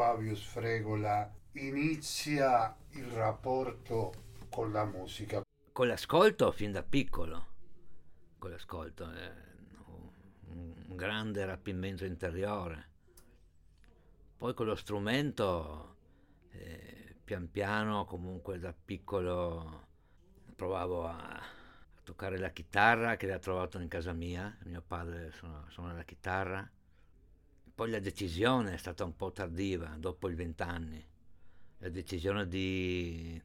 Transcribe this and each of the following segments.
Fabio Sfregola inizia il rapporto con la musica? Con l'ascolto fin da piccolo, con l'ascolto, eh, un grande rapimento interiore. Poi con lo strumento, eh, pian piano, comunque da piccolo, provavo a, toccare la chitarra che l'ha trovato in casa mia, mio padre suona, suona la chitarra. Poi la decisione è stata un po' tardiva, dopo i vent'anni, la decisione di,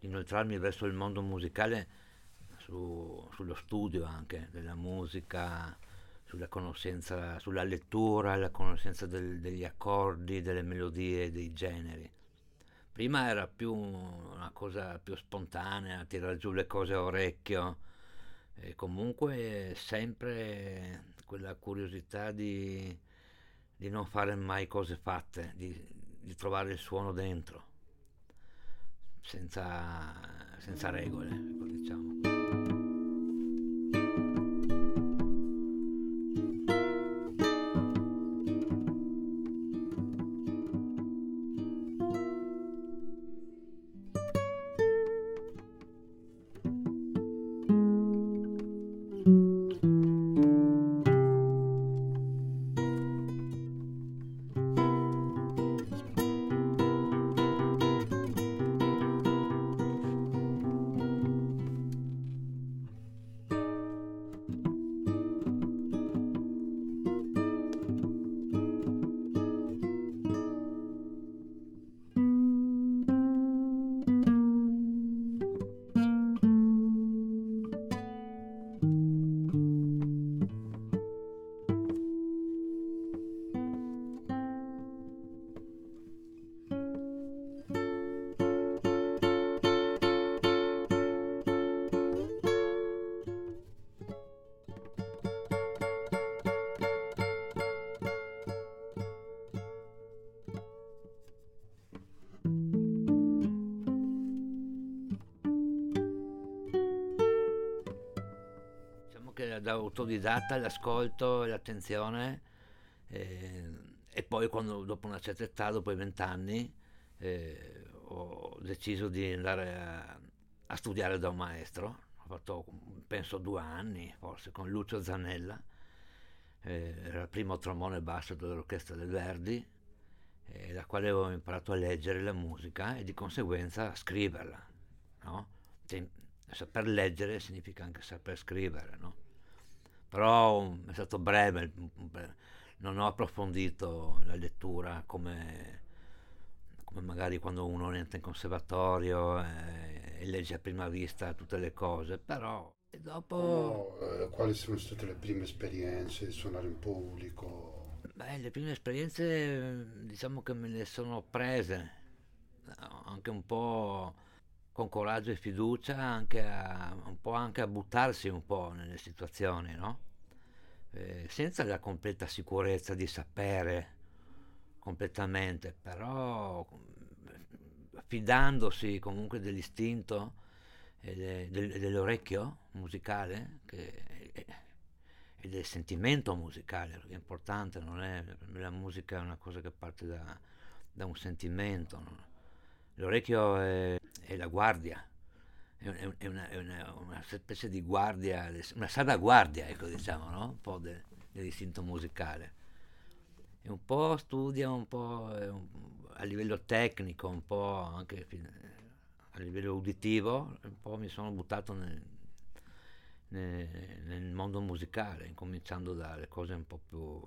inoltrarmi verso il mondo musicale su, sullo studio anche della musica, sulla conoscenza, sulla lettura, la conoscenza del, degli accordi, delle melodie, dei generi. Prima era più una cosa più spontanea, tirare giù le cose a orecchio, e comunque sempre quella curiosità di, di, non fare mai cose fatte, di, di trovare il suono dentro, senza, senza regole, ecco, diciamo. Da autodidatta l'ascolto e l'attenzione eh, e poi quando, dopo una certa età, dopo i vent'anni, eh, ho deciso di andare a, a, studiare da un maestro, ho fatto penso due anni forse con Lucio Zanella, eh, era il primo trombone basso dell'orchestra del Verdi, eh, da quale avevo imparato a leggere la musica e di conseguenza a scriverla. No? Cioè, saper leggere significa anche saper scrivere, no? Però è stato breve, non ho approfondito la lettura come, come magari quando uno entra in conservatorio e, e, legge a prima vista tutte le cose, però dopo... Oh, eh, quali sono state le prime esperienze di suonare in pubblico? Beh, le prime esperienze diciamo che me le sono prese, anche un po' con coraggio e fiducia anche a, un po' anche a buttarsi un po' nelle situazioni, no? eh, senza la completa sicurezza di sapere completamente, però fidandosi comunque dell'istinto e de, del, dell'orecchio musicale che, e del sentimento musicale, è importante, non è, la musica è una cosa che parte da, da un sentimento. No? L'orecchio è, è la guardia, è, una, è una, una, specie di guardia, una salvaguardia, ecco diciamo, no? un po' de, dell'istinto musicale. E un po' studia, un po' a livello tecnico, un po' anche a livello uditivo, un po' mi sono buttato nel, nel, nel mondo musicale, incominciando dalle cose un po' più,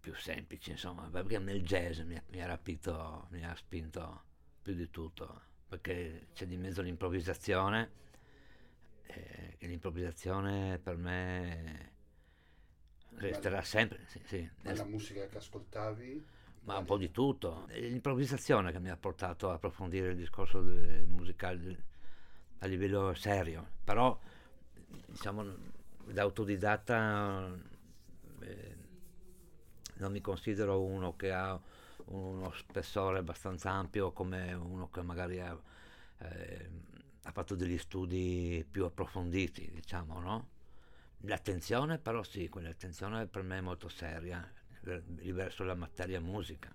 più semplici, insomma, perché nel jazz mi, mi ha rapito, mi ha spinto più di tutto perché c'è di mezzo l'improvvisazione eh, e l'improvvisazione per me resterà ma, sempre. Sì, sì. La musica che ascoltavi? Ma un po' di tutto. È l'improvvisazione che mi ha portato a approfondire il discorso musicale a livello serio, però diciamo da autodidatta eh, non mi considero uno che ha uno spessore abbastanza ampio come uno che magari ha, eh, ha fatto degli studi più approfonditi, diciamo, no? L'attenzione però sì, quell'attenzione per me è molto seria verso la materia musica.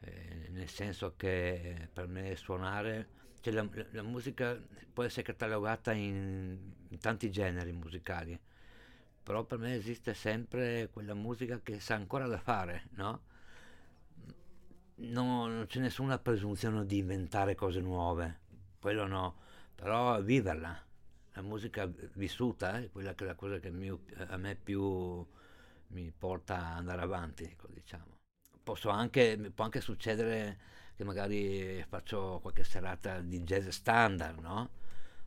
eh, nel senso che per me suonare, cioè la, la, musica può essere catalogata in, in tanti generi musicali, però per me esiste sempre quella musica che sa ancora da fare, no? No, non c'è nessuna presunzione di inventare cose nuove, quello no, però viverla, la musica vissuta è quella che è la cosa che mi, a me più mi porta ad andare avanti, ecco, diciamo. Anche, può anche succedere che magari faccio qualche serata di jazz standard, no?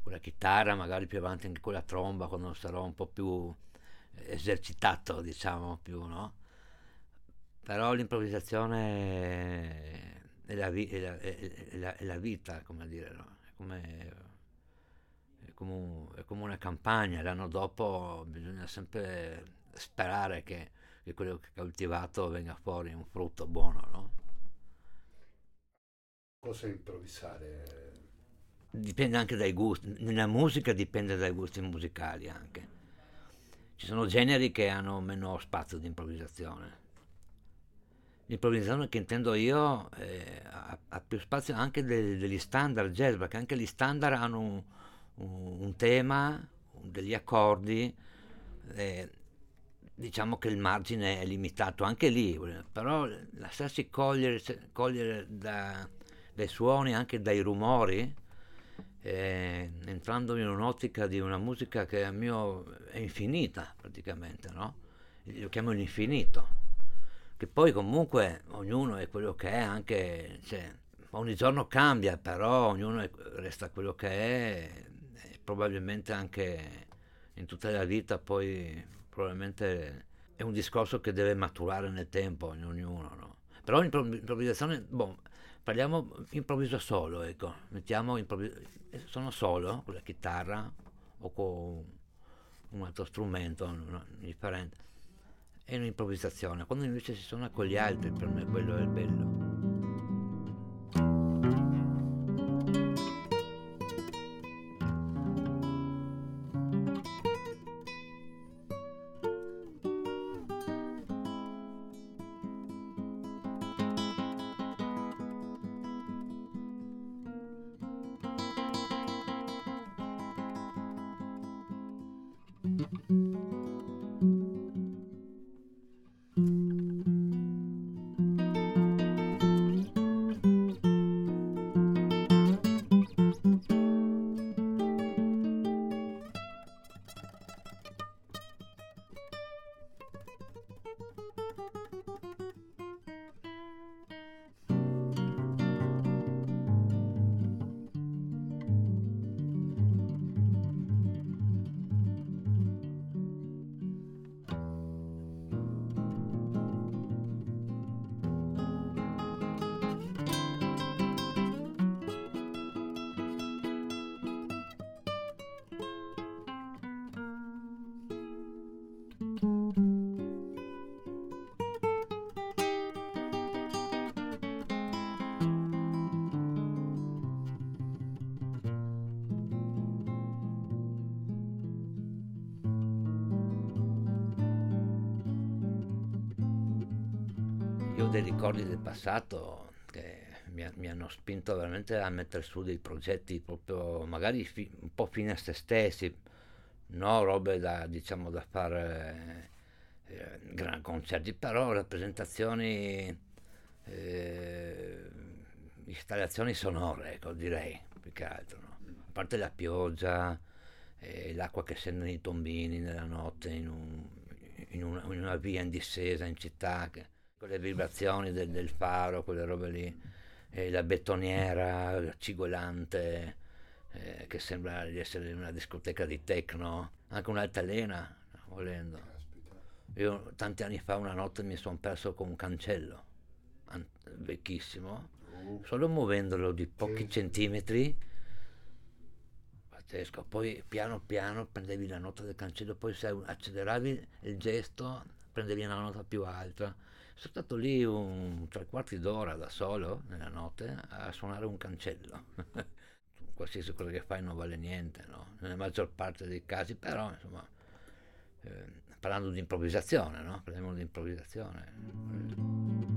Con la chitarra, magari più avanti anche con la tromba, quando sarò un po' più esercitato, diciamo, più, no? Però l'improvvisazione è la, vi- è la, è la, è la vita, come dire, no? È come come, un, è come una campagna, l'anno dopo bisogna sempre sperare che, che quello che hai coltivato venga fuori un frutto buono, no? Cosa improvvisare? Dipende anche dai gusti, nella musica dipende dai gusti musicali anche. Ci sono generi che hanno meno spazio di improvvisazione. L'improvvisazione che intendo io eh, ha, ha, più spazio anche de, degli standard jazz, perché anche gli standard hanno un, un, tema, degli accordi, eh, diciamo che il margine è limitato anche lì, però lasciarsi cogliere, cogliere da, dai suoni, anche dai rumori, eh, entrando in un'ottica di una musica che a mio è infinita praticamente, no? Lo chiamo l'infinito, che poi comunque ognuno è quello che è, anche, cioè, ogni giorno cambia, però ognuno è, resta quello che è, probabilmente anche in tutta la vita poi probabilmente è un discorso che deve maturare nel tempo in ognuno, no? Però l'improvvisazione, boh, parliamo improvviso solo, ecco, mettiamo improvviso, sono solo con la chitarra o con un altro strumento no, differente, è un'improvvisazione, quando invece si suona con gli altri per me quello è il bello. Io ho dei ricordi del passato che mi, mi, hanno spinto veramente a mettere su dei progetti proprio magari fi, un po' fine a se stessi, no robe da, diciamo, da fare eh, gran concerti, però rappresentazioni, eh, installazioni sonore, ecco, direi, più che altro. No? A parte la pioggia, eh, l'acqua che scende nei tombini nella notte in, un, in, una, in una via in discesa in città. Che, con le vibrazioni del, del faro, quelle robe lì, e la betoniera cigolante eh, che sembra di essere una discoteca di techno, anche un'altalena, volendo. Io tanti anni fa una notte mi sono perso con un cancello, vecchissimo, uh. solo muovendolo di pochi centimetri, pazzesco, poi piano piano prendevi la nota del cancello, poi se acceleravi il gesto prendevi una nota più alta sono stato lì un tre quarti d'ora da solo nella notte a suonare un cancello. Qualsiasi cosa che fai non vale niente, no? Nella maggior parte dei casi, però insomma, eh, parlando di improvvisazione, no? Parliamo di improvvisazione.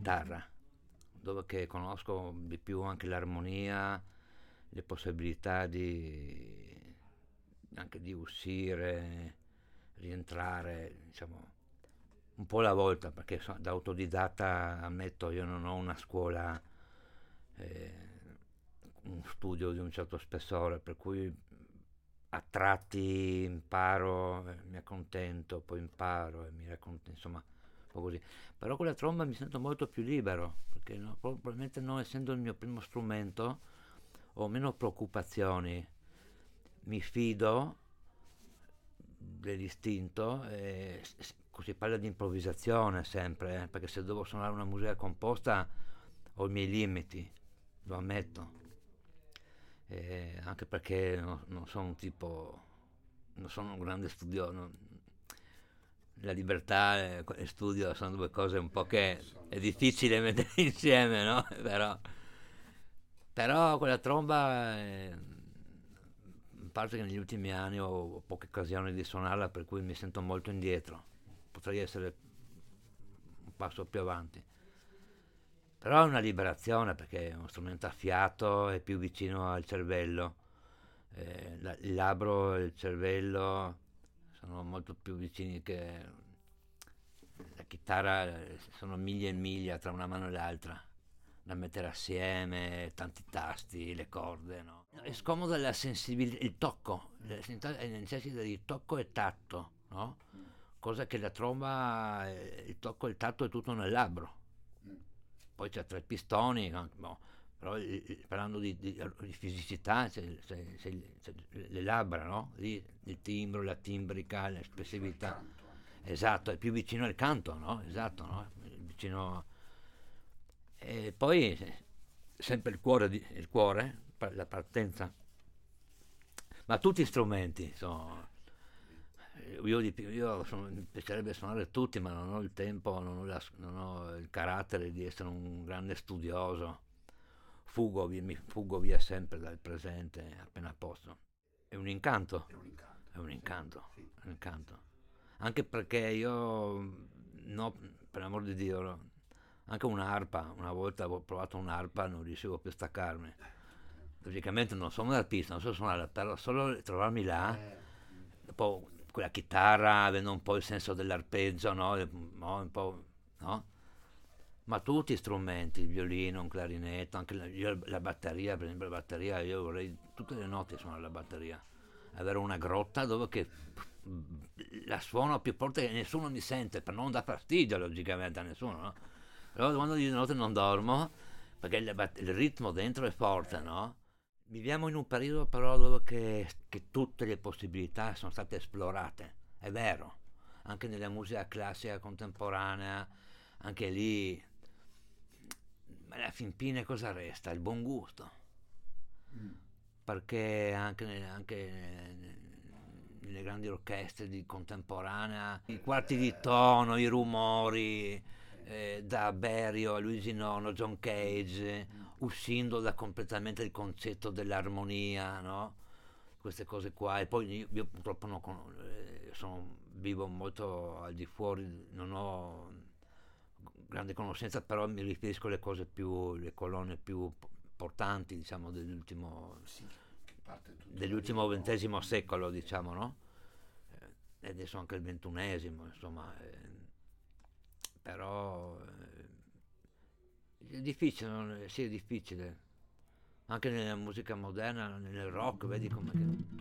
Chitarra, dove che conosco di più anche l'armonia, le possibilità di anche di uscire, rientrare, diciamo, un po' alla volta, perché so, da autodidatta ammetto io non ho una scuola, eh, un studio di un certo spessore, per cui a tratti imparo, eh, mi accontento, poi imparo e mi racconto, insomma, così. Però con la tromba mi sento molto più libero, perché no, probabilmente non essendo il mio primo strumento ho meno preoccupazioni, mi fido dell'istinto e si parla di improvvisazione sempre, eh, perché se devo suonare una musica composta ho i miei limiti, lo ammetto. Eh, anche perché non, non, sono un tipo, non sono un grande studioso. La libertà e il studio sono due cose un po' che è difficile mettere insieme, no? però, però quella tromba... È, a parte che negli ultimi anni ho poche occasioni di suonarla per cui mi sento molto indietro. Potrei essere un passo più avanti. Però è una liberazione perché è uno strumento a fiato è più vicino al cervello. Eh, il labbro e il cervello sono molto più vicini che la chitarra sono miglia e miglia tra una mano e l'altra da mettere assieme, tanti tasti, le corde. No? È scomoda la sensibilità, il tocco, necessita di tocco e tatto, no? cosa che la tromba, eh, il tocco e il tatto è tutto nel labbro. Poi c'è tre pistoni, no? Però parlando di, di, di fisicità, c'è, c'è, c'è, le labbra, no? Lì, il timbro, la timbrica, l'espressività. Esatto, è più vicino al canto, no? Esatto, no? Vicino e poi sempre il cuore, il cuore, la partenza. Ma tutti gli strumenti sono... Io, io sono, mi piacerebbe suonare tutti, ma non ho il tempo, non ho, la, non ho il carattere di essere un grande studioso. Fugo via, mi fugo via sempre dal presente appena posso. È un incanto. È un incanto. È un incanto. Sì. Un incanto. Anche perché io, no, per l'amor di Dio, anche un'arpa, una volta avevo provato un'arpa non riuscivo più a staccarmi. Logicamente non sono un artista, non so suonare, però solo trovarmi là, dopo quella chitarra, avendo un po' il senso dell'arpeggio, no? un po', no? Ma tutti gli strumenti, il violino, un clarinetto, anche la, la batteria, per esempio la batteria, io vorrei tutte le notti suonare la batteria, avere una grotta dove che la suono più forte che nessuno mi sente, per non dar fastidio logicamente a nessuno, no? Però quando di notte non dormo, perché il, il ritmo dentro è forte, no? Viviamo in un periodo però dove che, che tutte le possibilità sono state esplorate, è vero, anche nella musica classica contemporanea, anche lì, ma alla fin fine cosa resta? Il buon gusto. Mm. Perché anche, anche nelle grandi orchestre di contemporanea, i quarti di tono, i rumori, eh, da Berio a Luigi Nono, John Cage, uscendo da completamente il concetto dell'armonia, no? queste cose qua. E poi io, io purtroppo non con, eh, sono, vivo molto al di fuori, non ho grande conoscenza, però mi riferisco alle cose più, le colonne più importanti, diciamo, dell'ultimo, sì, dell'ultimo ventesimo secolo, diciamo, no? Eh, e adesso anche il ventunesimo, insomma. Eh, però eh, è difficile, sì è difficile, anche nella musica moderna, nel rock, vedi come... Che...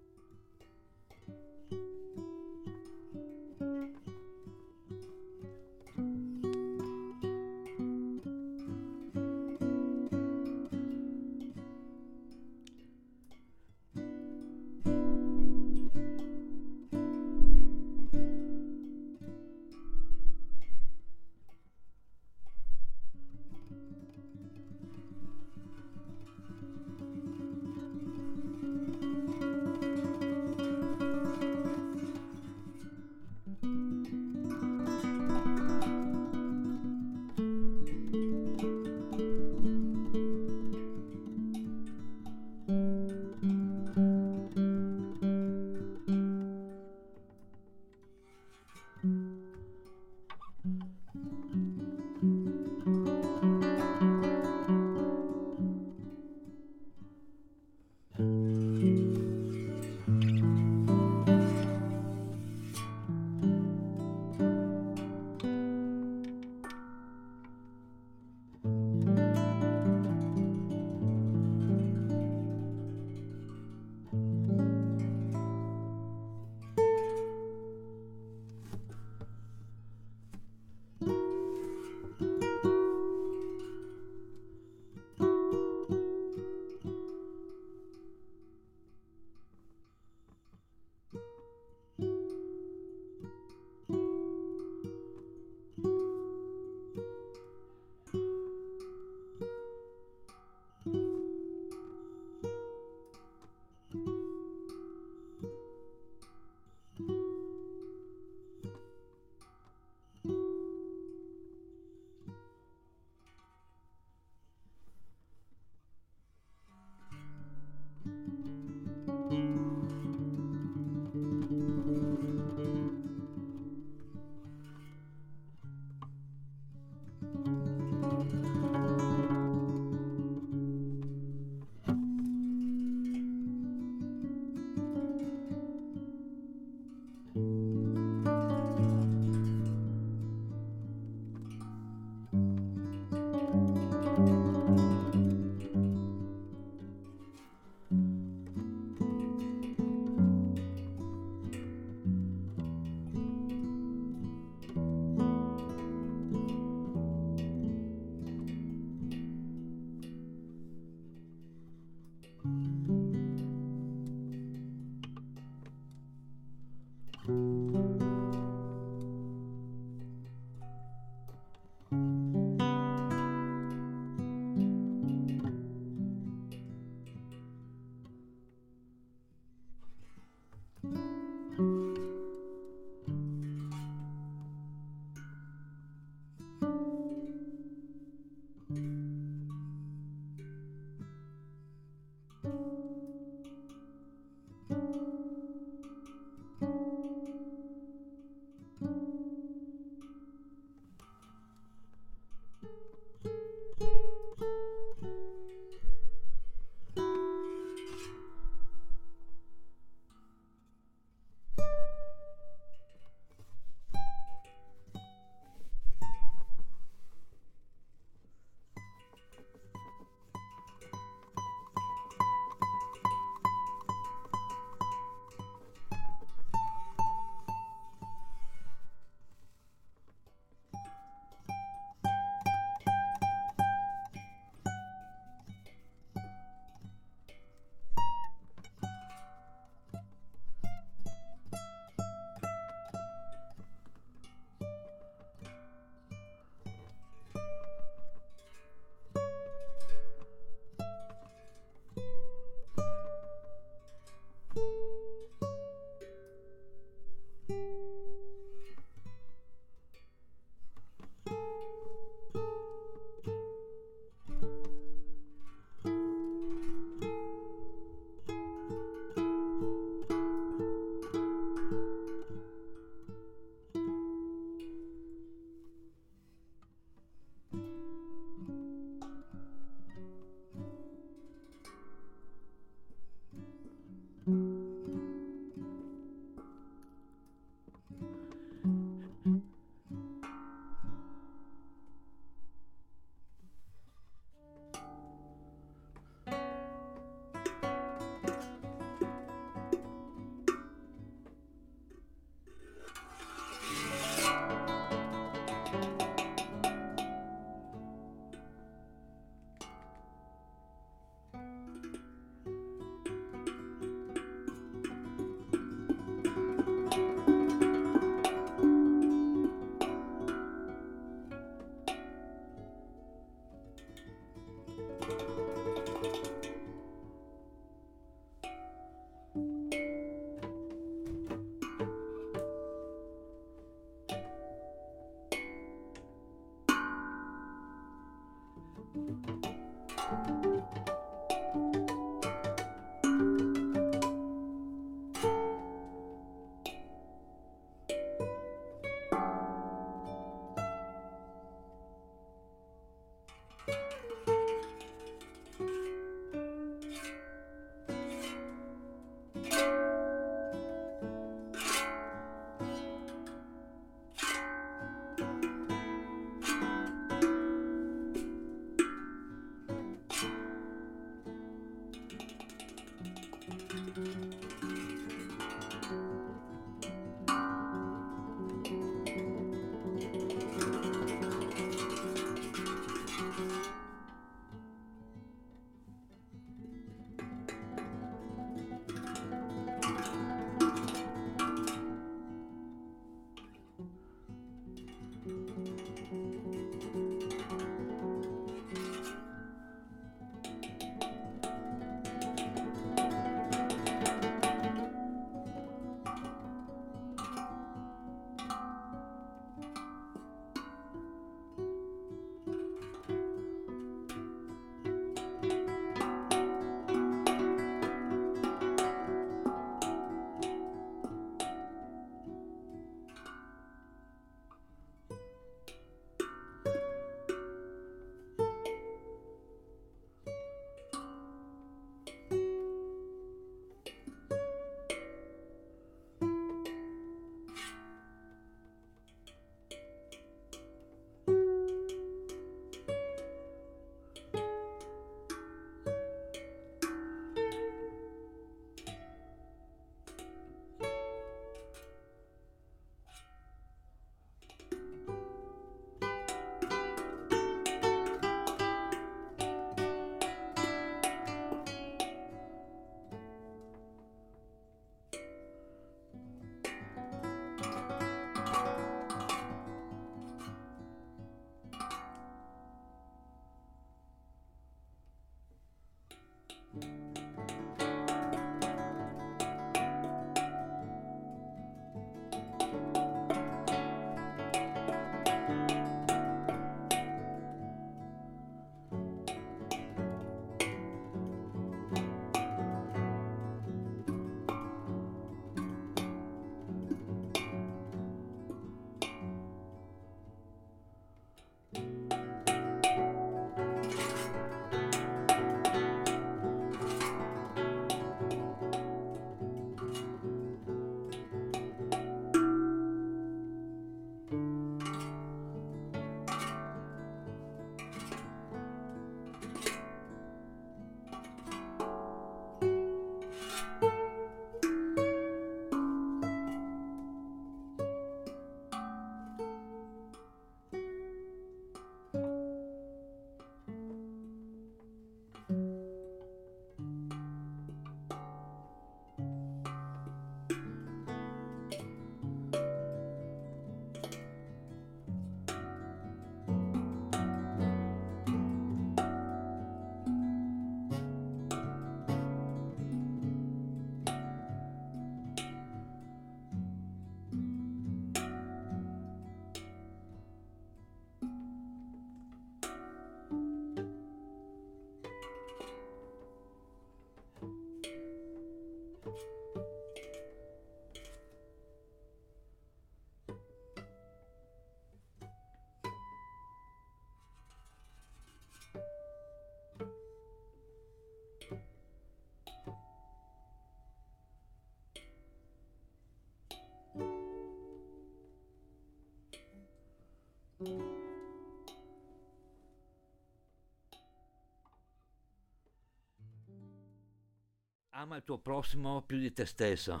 Ama il tuo prossimo più di te stesso.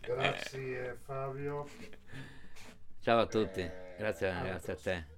Grazie Fabio. Ciao a tutti, Eh, grazie, alla grazie a te.